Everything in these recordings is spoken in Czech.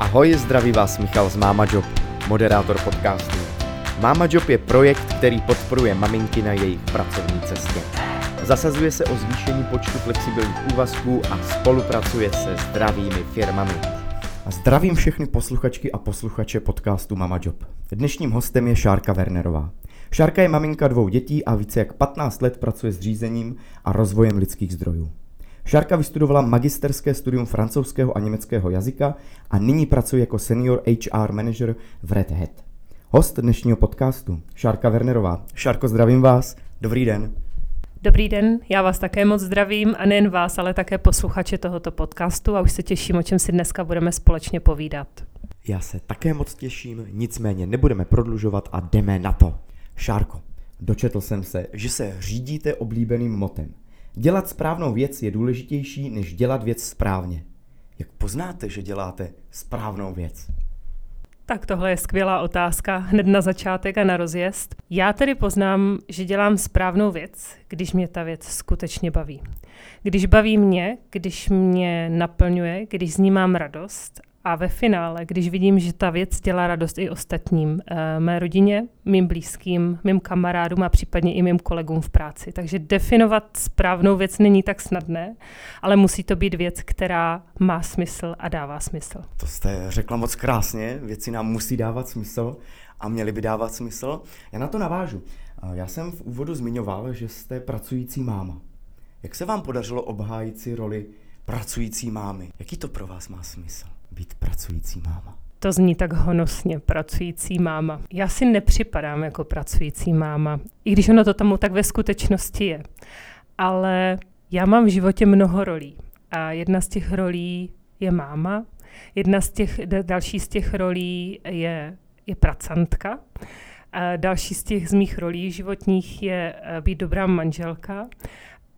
Ahoj, zdraví vás Michal z Máma Job, moderátor podcastu. Máma Job je projekt, který podporuje maminky na jejich pracovní cestě. Zasazuje se o zvýšení počtu flexibilních úvazků a spolupracuje se zdravými firmami. A zdravím všechny posluchačky a posluchače podcastu Mama Job. Dnešním hostem je Šárka Wernerová. Šárka je maminka dvou dětí a více jak 15 let pracuje s řízením a rozvojem lidských zdrojů. Šárka vystudovala magisterské studium francouzského a německého jazyka a nyní pracuje jako senior HR manager v Red Hat. Host dnešního podcastu, Šárka Wernerová. Šárko, zdravím vás. Dobrý den. Dobrý den, já vás také moc zdravím a nejen vás, ale také posluchače tohoto podcastu a už se těším, o čem si dneska budeme společně povídat. Já se také moc těším, nicméně nebudeme prodlužovat a jdeme na to. Šárko, dočetl jsem se, že se řídíte oblíbeným motem. Dělat správnou věc je důležitější, než dělat věc správně. Jak poznáte, že děláte správnou věc? Tak tohle je skvělá otázka hned na začátek a na rozjezd. Já tedy poznám, že dělám správnou věc, když mě ta věc skutečně baví. Když baví mě, když mě naplňuje, když z ní mám radost a ve finále, když vidím, že ta věc dělá radost i ostatním, eh, mé rodině, mým blízkým, mým kamarádům a případně i mým kolegům v práci. Takže definovat správnou věc není tak snadné, ale musí to být věc, která má smysl a dává smysl. To jste řekla moc krásně, věci nám musí dávat smysl a měly by dávat smysl. Já na to navážu. Já jsem v úvodu zmiňoval, že jste pracující máma. Jak se vám podařilo obhájit si roli pracující mámy? Jaký to pro vás má smysl? Být pracující máma? To zní tak honosně, pracující máma. Já si nepřipadám jako pracující máma, i když ono to tomu tak ve skutečnosti je. Ale já mám v životě mnoho rolí. A jedna z těch rolí je máma, jedna z těch, další z těch rolí je, je pracantka, a další z těch z mých rolí životních je eh, být dobrá manželka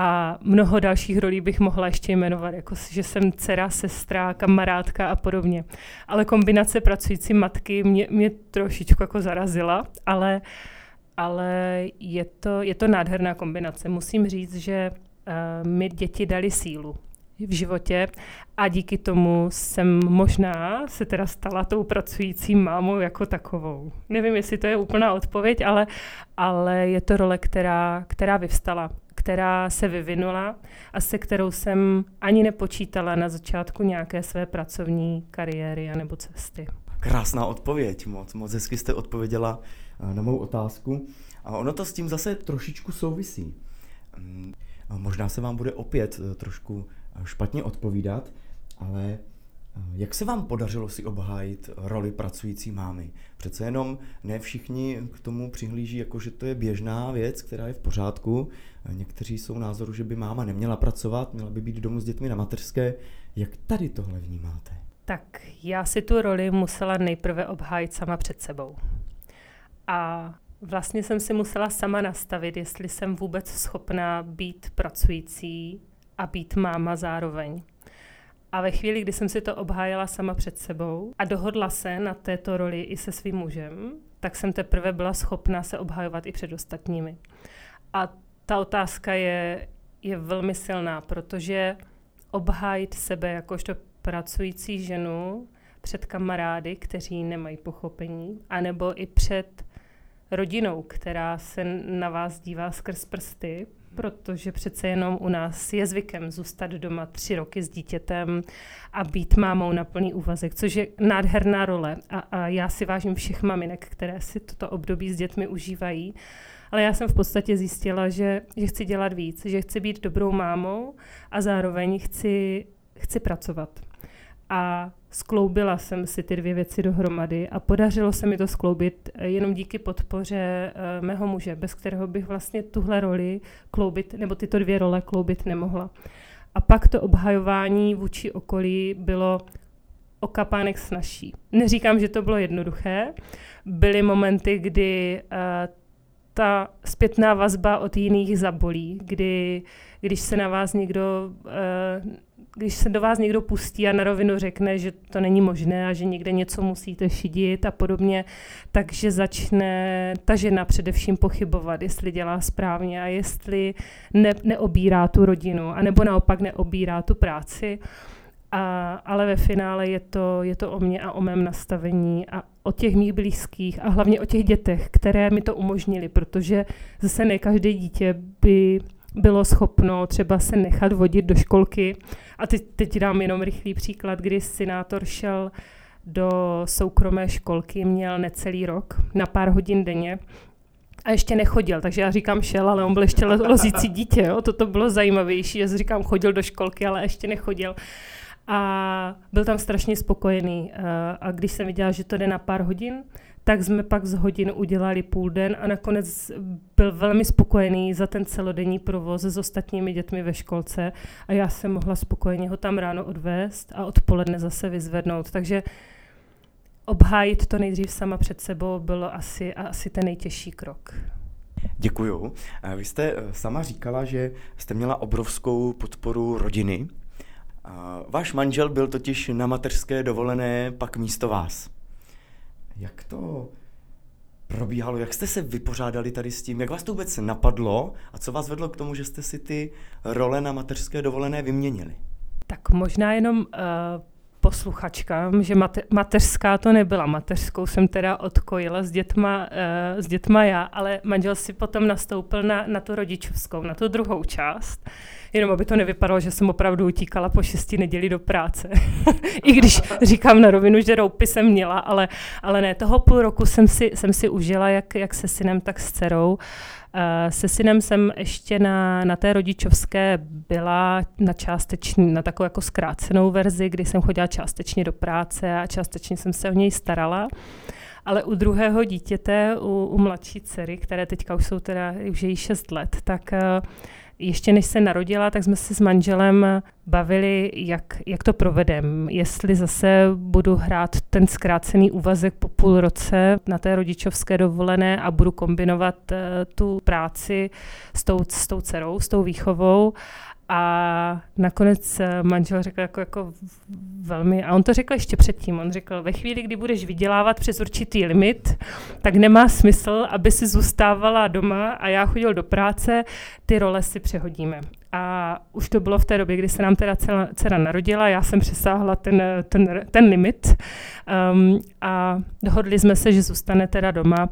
a mnoho dalších rolí bych mohla ještě jmenovat, jako že jsem dcera, sestra, kamarádka a podobně. Ale kombinace pracující matky mě, mě trošičku jako zarazila, ale, ale je, to, je to nádherná kombinace. Musím říct, že uh, mi děti dali sílu v životě a díky tomu jsem možná se teda stala tou pracující mámou jako takovou. Nevím, jestli to je úplná odpověď, ale, ale je to role, která, která vyvstala která se vyvinula a se kterou jsem ani nepočítala na začátku nějaké své pracovní kariéry nebo cesty. Krásná odpověď, moc, moc hezky jste odpověděla eh, na mou otázku. A ono to s tím zase trošičku souvisí. Mm, možná se vám bude opět eh, trošku eh, špatně odpovídat, ale jak se vám podařilo si obhájit roli pracující mámy? Přece jenom ne všichni k tomu přihlíží, jako že to je běžná věc, která je v pořádku. Někteří jsou názoru, že by máma neměla pracovat, měla by být domů s dětmi na mateřské. Jak tady tohle vnímáte? Tak já si tu roli musela nejprve obhájit sama před sebou. A vlastně jsem si musela sama nastavit, jestli jsem vůbec schopná být pracující a být máma zároveň. A ve chvíli, kdy jsem si to obhájila sama před sebou a dohodla se na této roli i se svým mužem, tak jsem teprve byla schopna se obhajovat i před ostatními. A ta otázka je, je velmi silná, protože obhájit sebe jakožto pracující ženu před kamarády, kteří nemají pochopení, anebo i před rodinou, která se na vás dívá skrz prsty, protože přece jenom u nás je zvykem zůstat doma tři roky s dítětem a být mámou na plný úvazek, což je nádherná role. A, a já si vážím všech maminek, které si toto období s dětmi užívají. Ale já jsem v podstatě zjistila, že, že chci dělat víc, že chci být dobrou mámou a zároveň chci, chci pracovat. A skloubila jsem si ty dvě věci dohromady a podařilo se mi to skloubit eh, jenom díky podpoře uh, mého muže, bez kterého bych vlastně tuhle roli kloubit, nebo tyto dvě role kloubit nemohla. A pak to obhajování vůči okolí bylo o kapánek snažší. Neříkám, že to bylo jednoduché. Byly momenty, kdy uh, ta zpětná vazba od jiných zabolí, kdy když se na vás někdo uh, když se do vás někdo pustí a na rovinu řekne, že to není možné a že někde něco musíte šidit a podobně, takže začne ta žena především pochybovat, jestli dělá správně a jestli ne, neobírá tu rodinu, anebo naopak neobírá tu práci. A, ale ve finále je to, je to o mě a o mém nastavení a o těch mých blízkých a hlavně o těch dětech, které mi to umožnili, protože zase ne každé dítě by bylo schopno třeba se nechat vodit do školky. A teď, teď dám jenom rychlý příklad, kdy senátor šel do soukromé školky, měl necelý rok na pár hodin denně a ještě nechodil, takže já říkám šel, ale on byl ještě lozící dítě, jo? toto bylo zajímavější, že říkám chodil do školky, ale ještě nechodil. A byl tam strašně spokojený. A když jsem viděla, že to jde na pár hodin, tak jsme pak z hodin udělali půl den a nakonec byl velmi spokojený za ten celodenní provoz s ostatními dětmi ve školce a já jsem mohla spokojeně ho tam ráno odvést a odpoledne zase vyzvednout. Takže obhájit to nejdřív sama před sebou bylo asi, asi ten nejtěžší krok. Děkuju. Vy jste eh, sama říkala, že jste měla obrovskou podporu rodiny. Váš manžel byl totiž na mateřské dovolené pak místo vás. Jak to probíhalo? Jak jste se vypořádali tady s tím? Jak vás to vůbec napadlo? A co vás vedlo k tomu, že jste si ty role na mateřské dovolené vyměnili? Tak možná jenom uh, posluchačkám, že mate, mateřská to nebyla. Mateřskou jsem teda odkojila s dětma, uh, s dětma já, ale manžel si potom nastoupil na, na tu rodičovskou, na tu druhou část. Jenom aby to nevypadalo, že jsem opravdu utíkala po šesti neděli do práce. I když říkám na rovinu, že roupy jsem měla, ale, ale ne, toho půl roku jsem si, jsem si užila jak, jak se synem, tak s dcerou. Uh, se synem jsem ještě na, na té rodičovské byla na částečný, na takovou jako zkrácenou verzi, kdy jsem chodila částečně do práce a částečně jsem se o něj starala. Ale u druhého dítěte, u, u mladší dcery, které teďka už jsou teda, už je jí 6 let, tak uh, ještě než se narodila, tak jsme se s manželem bavili, jak, jak to provedem. Jestli zase budu hrát ten zkrácený úvazek po půl roce na té rodičovské dovolené a budu kombinovat uh, tu práci s tou, s tou dcerou, s tou výchovou, a nakonec eh, manžel řekl jako, jako velmi, a on to řekl ještě předtím, on řekl, ve chvíli, kdy budeš vydělávat přes určitý limit, tak nemá smysl, aby si zůstávala doma a já chodil do práce, ty role si přehodíme. A už to bylo v té době, kdy se nám teda dcera, dcera narodila, já jsem přesáhla ten, ten, ten limit um, a dohodli jsme se, že zůstane teda doma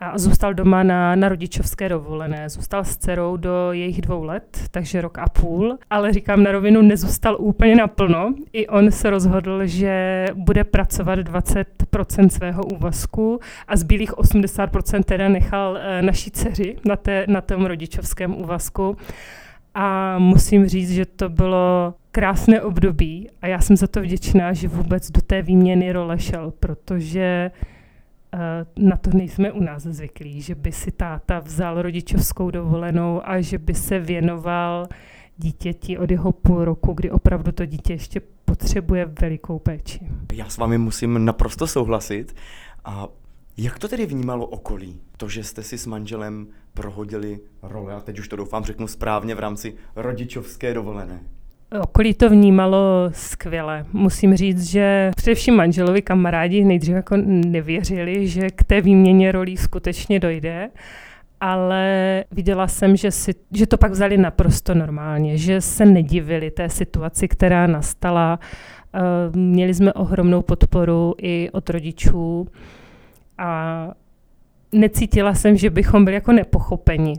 a zůstal doma na, na rodičovské dovolené. Zůstal s dcerou do jejich dvou let, takže rok a půl, ale říkám na rovinu, nezůstal úplně naplno. I on se rozhodl, že bude pracovat 20% svého úvazku a zbylých 80% teda nechal e, naší dceři na, té, na tom rodičovském úvazku. A musím říct, že to bylo krásné období a já jsem za to vděčná, že vůbec do té výměny role šel, protože Eh, na to nejsme u nás zvyklí, že by si táta vzal rodičovskou dovolenou a že by se věnoval dítěti od jeho půl roku, kdy opravdu to dítě ještě potřebuje velikou péči. Já s vámi musím naprosto souhlasit. A jak to tedy vnímalo okolí? To, že jste si s manželem prohodili role, a teď už to doufám řeknu správně v rámci rodičovské dovolené. Okolí to vnímalo skvěle. Musím říct, že především manželovi kamarádi nejdřív jako nevěřili, že k té výměně rolí skutečně dojde, ale viděla jsem, že, si, že to pak vzali naprosto normálně, že se nedivili té situaci, která nastala. Eh, měli jsme ohromnou podporu i od rodičů a necítila jsem, že bychom byli jako nepochopeni.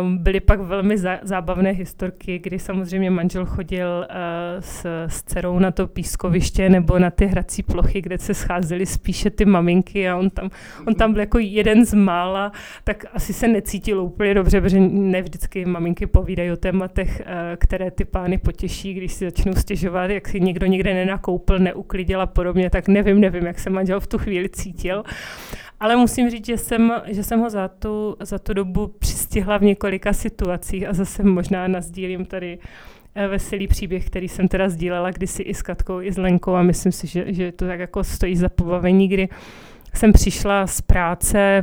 Um, byly pak velmi zá, zábavné historky, kdy samozřejmě manžel chodil uh, s, s dcerou na to pískoviště nebo na ty hrací plochy, kde se scházely spíše ty maminky a on tam, on tam byl jako jeden z mála, tak asi se necítil úplně dobře, protože ne vždycky maminky povídají o tématech, uh, které ty pány potěší, když si začnou stěžovat, jak si někdo někde nenakoupil, neuklidil a podobně, tak nevím, nevím, jak se manžel v tu chvíli cítil. Ale musím říct, že jsem, že jsem ho za tu, za tu dobu přistihla v několika situacích a zase možná nazdílím tady eh, veselý příběh, který jsem teda sdílela kdysi i s Katkou, i s Lenkou a myslím si, že, že to tak jako stojí za pobavení, kdy jsem přišla z práce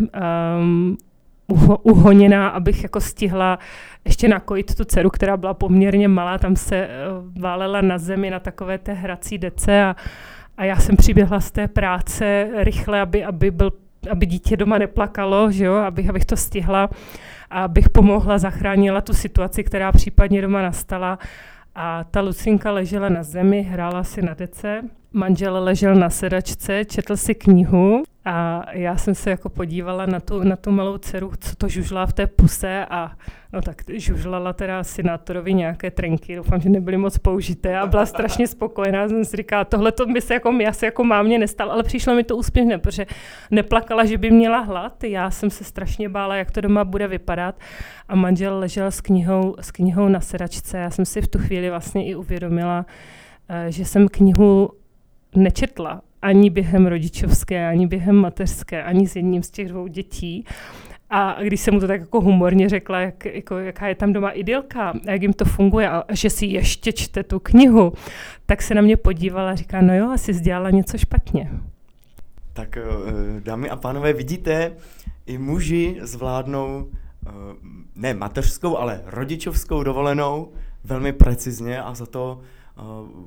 um, uhoněná, abych jako stihla ještě nakojit tu dceru, která byla poměrně malá, tam se uh, válela na zemi na takové té hrací dece a, a já jsem přiběhla z té práce rychle, aby, aby byl aby dítě doma neplakalo, že jo, abych, abych to stihla abych pomohla, zachránila tu situaci, která případně doma nastala. A ta Lucinka ležela na zemi, hrála si na dece, manžel ležel na sedačce, četl si knihu a já jsem se jako podívala na tu, na tu malou dceru, co to žužlá v té puse a no tak žužlala teda Sinátorovi nějaké trenky, doufám, že nebyly moc použité a byla strašně spokojená. Jsem si říkala, tohle to by se jako mě asi jako mámě nestalo, ale přišlo mi to úspěšně, protože neplakala, že by měla hlad. Já jsem se strašně bála, jak to doma bude vypadat a manžel ležel s knihou, s knihou na sedačce. Já jsem si v tu chvíli vlastně i uvědomila, eh, že jsem knihu nečetla ani během rodičovské, ani během mateřské, ani s jedním z těch dvou dětí. A když jsem mu to tak jako humorně řekla, jak, jako, jaká je tam doma idylka jak jim to funguje a že si ještě čte tu knihu, tak se na mě podívala a říká, no jo, asi dělala něco špatně. Tak eh, dámy a pánové, vidíte, i muži zvládnou eh, ne mateřskou, ale rodičovskou dovolenou velmi precizně a za to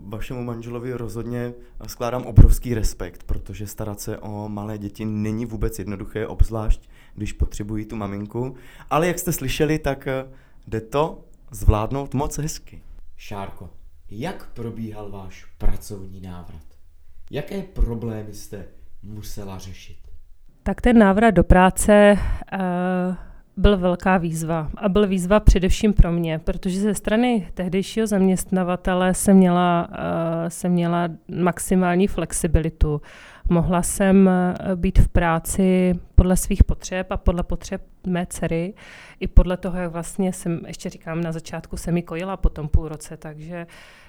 vašemu manželovi rozhodně skládám obrovský respekt, protože starat se o malé děti není vůbec jednoduché, obzvlášť když potřebují tu maminku. Ale jak jste slyšeli, tak eh, jde to zvládnout moc hezky. Šárko, jak probíhal váš pracovní návrat? Jaké problémy jste musela řešit? Tak ten návrat do práce uh byl velká výzva. A byl výzva především pro mě, protože ze strany tehdejšího zaměstnavatele se měla, uh, se měla maximální flexibilitu. Mohla jsem eh, být v práci podle svých potřeb a podle potřeb mé dcery, i podle toho, jak vlastně jsem, ještě říkám, na začátku jsem mi kojila po tom půl roce, takže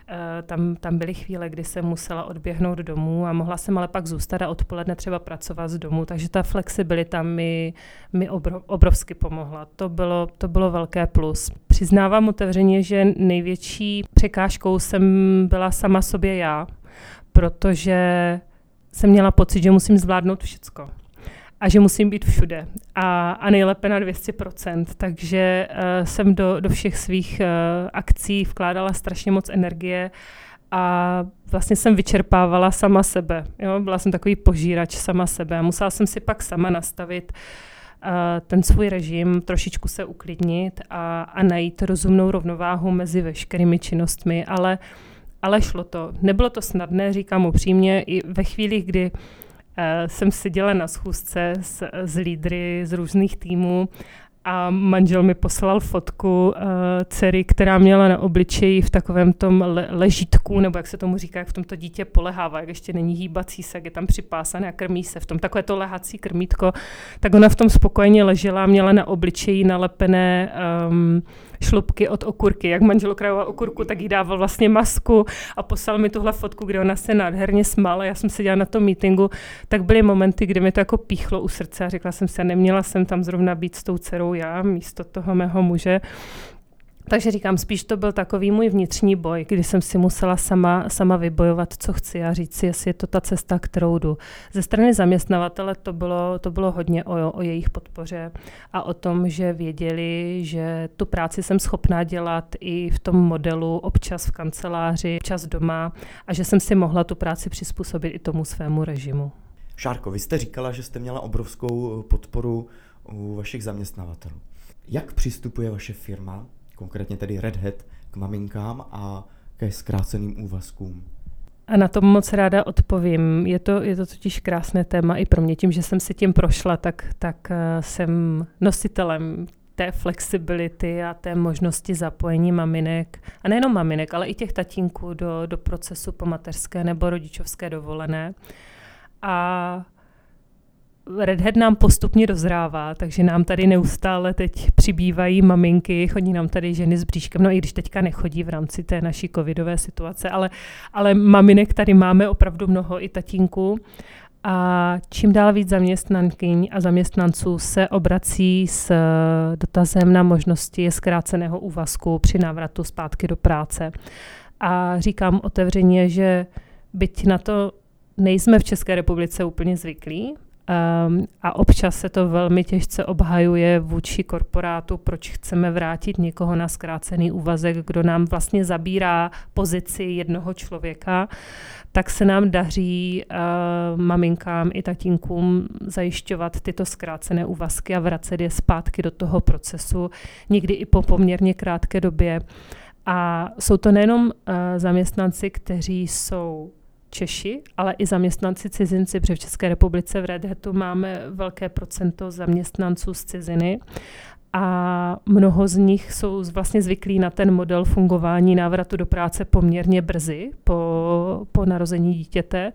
uh, tam, tam byly chvíle, kdy jsem musela odběhnout domů a mohla jsem ale pak zůstat a odpoledne třeba pracovat z domu, takže ta flexibilita mi, mi obro, obrovsky pomohla. To bylo, to bylo velké plus. Přiznávám otevřeně, že největší překážkou jsem byla sama sobě já, protože jsem měla pocit, že musím zvládnout všecko a že musím být všude a, a nejlépe na 200%. Takže uh, jsem do, do všech svých uh, akcí vkládala strašně moc energie a vlastně jsem vyčerpávala sama sebe. Jo? Byla jsem takový požírač sama sebe. Musela jsem si pak sama nastavit uh, ten svůj režim, trošičku se uklidnit a, a najít rozumnou rovnováhu mezi veškerými činnostmi, ale uh, ale šlo to. Nebylo to snadné, říkám upřímně, i ve chvíli, kdy uh, jsem seděla na schůzce s, s lídry z různých týmů a manžel mi poslal fotku uh, dcery, která měla na obličeji v takovém tom le- ležítku, nebo jak se tomu říká, jak v tomto dítě polehává, jak ještě není hýbací se, jak je tam připásané a krmí se v tom takové to lehací krmítko, tak ona v tom spokojeně ležela, měla na obličeji nalepené um, šlubky od okurky. Jak manžel okrajoval okurku, tak jí dával vlastně masku a poslal mi tuhle fotku, kde ona se nádherně smála. Já jsem seděla na tom meetingu, tak byly momenty, kdy mi to jako píchlo u srdce a řekla jsem si, neměla jsem tam zrovna být s tou dcerou já místo toho mého muže. Takže říkám, spíš to byl takový můj vnitřní boj, kdy jsem si musela sama, sama vybojovat, co chci a říct si, jestli je to ta cesta, kterou jdu. Ze strany zaměstnavatele to bylo, to bylo hodně o, o jejich podpoře a o tom, že věděli, že tu práci jsem schopná dělat i v tom modelu, občas v kanceláři, občas doma a že jsem si mohla tu práci přizpůsobit i tomu svému režimu. Šárko, vy jste říkala, že jste měla obrovskou podporu u vašich zaměstnavatelů. Jak přistupuje vaše firma konkrétně tedy Red Hat, k maminkám a ke zkráceným úvazkům? A na to moc ráda odpovím. Je to, je to totiž krásné téma i pro mě. Tím, že jsem si tím prošla, tak, tak eh, jsem nositelem té flexibility a té možnosti zapojení maminek, a nejenom maminek, ale i těch tatínků do, do procesu po mateřské nebo rodičovské dovolené. A Red Hat nám postupně dozrává, takže nám tady neustále teď přibývají maminky, chodí nám tady ženy s bříškem, no i když teďka nechodí v rámci té naší covidové situace, ale, ale maminek tady máme opravdu mnoho i tatínků. A čím dál víc zaměstnankyň a zaměstnanců se obrací s dotazem na možnosti zkráceného úvazku při návratu zpátky do práce. A říkám otevřeně, že byť na to nejsme v České republice úplně zvyklí, Um, a občas se to velmi těžce obhajuje vůči korporátu, proč chceme vrátit někoho na zkrácený úvazek, kdo nám vlastně zabírá pozici jednoho člověka, tak se nám daří uh, maminkám i tatínkům zajišťovat tyto zkrácené úvazky a vracet je zpátky do toho procesu, někdy i po poměrně krátké době. A jsou to nejenom uh, zaměstnanci, kteří jsou Češi, ale i zaměstnanci cizinci, protože v České republice v Red Hatu máme velké procento zaměstnanců z ciziny a mnoho z nich jsou vlastně zvyklí na ten model fungování návratu do práce poměrně brzy po, po narození dítěte,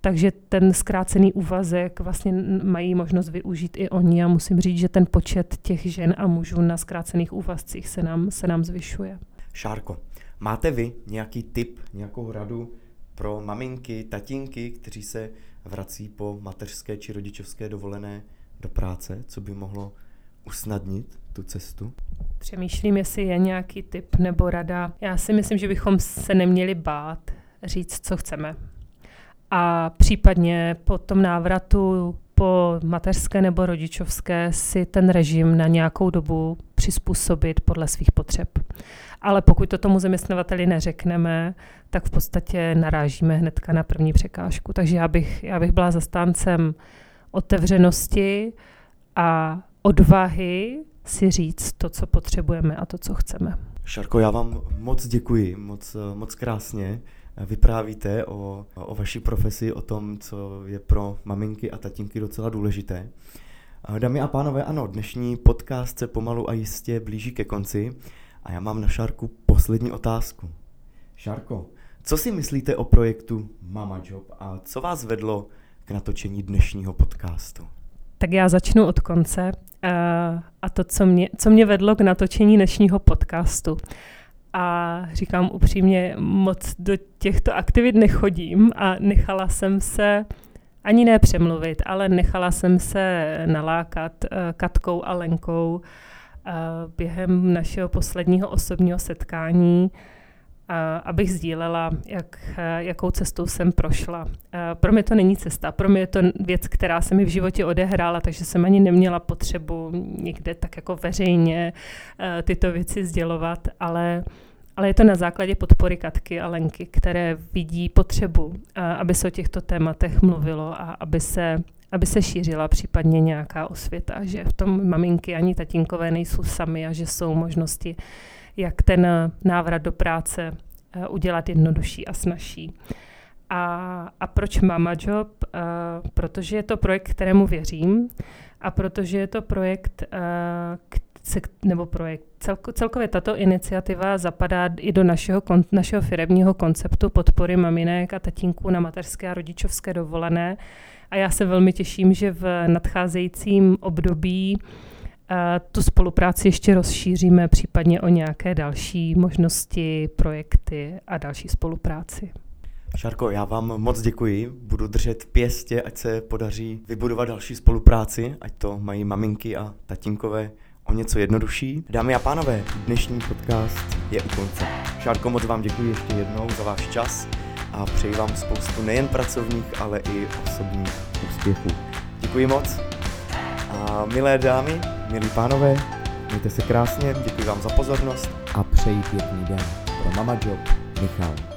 takže ten zkrácený úvazek vlastně mají možnost využít i oni a musím říct, že ten počet těch žen a mužů na zkrácených úvazcích se nám, se nám zvyšuje. Šárko, máte vy nějaký tip, nějakou radu pro maminky, tatínky, kteří se vrací po mateřské či rodičovské dovolené do práce, co by mohlo usnadnit tu cestu? Přemýšlím, jestli je nějaký tip nebo rada. Já si myslím, že bychom se neměli bát říct, co chceme. A případně po tom návratu po mateřské nebo rodičovské si ten režim na nějakou dobu přizpůsobit podle svých potřeb. Ale pokud to tomu zaměstnavateli neřekneme, tak v podstatě narážíme hnedka na první překážku. Takže já bych, já bych byla zastáncem otevřenosti a odvahy si říct to, co potřebujeme a to, co chceme. Šarko, já vám moc děkuji, moc, moc krásně vyprávíte o, o vaší profesi, o tom, co je pro maminky a tatínky docela důležité. Dámy a pánové, ano, dnešní podcast se pomalu a jistě blíží ke konci a já mám na Šárku poslední otázku. Šárko, co si myslíte o projektu Mama Job a co vás vedlo k natočení dnešního podcastu? Tak já začnu od konce. Uh, a to, co mě, co mě vedlo k natočení dnešního podcastu. A říkám upřímně, moc do těchto aktivit nechodím a nechala jsem se ani ne přemluvit, ale nechala jsem se nalákat uh, Katkou a Lenkou uh, během našeho posledního osobního setkání abych sdílela, jak, jakou cestou jsem prošla. Pro mě to není cesta, pro mě je to věc, která se mi v životě odehrála, takže jsem ani neměla potřebu někde tak jako veřejně tyto věci sdělovat, ale ale je to na základě podpory Katky a Lenky, které vidí potřebu, aby se o těchto tématech mluvilo a aby se, aby se šířila případně nějaká osvěta, že v tom maminky ani tatínkové nejsou sami a že jsou možnosti jak ten návrat do práce eh, udělat jednodušší a snažší. A, a proč Mama Job? Uh, protože je to projekt, kterému věřím a protože je to projekt, uh, nebo projekt, celko, celkově tato iniciativa zapadá i do našeho, našeho firemního konceptu podpory maminek a tatínků na mateřské a rodičovské dovolené. A já se velmi těším, že v nadcházejícím období uh, tu spolupráci ještě rozšíříme případně o nějaké další možnosti, projekty a další spolupráci. Šarko, já vám moc děkuji. Budu držet pěstě, ať se podaří vybudovat další spolupráci, ať to mají maminky a tatínkové o něco jednodušší. Dámy a pánové, dnešní podcast je u konce. Šárko, moc vám děkuji ještě jednou za váš čas a přeji vám spoustu nejen pracovních, ale i osobních úspěchů. Děkuji moc a milé dámy, milí pánové, mějte se krásně, děkuji vám za pozornost a přeji pěkný den. Pro Mama Job, Michal.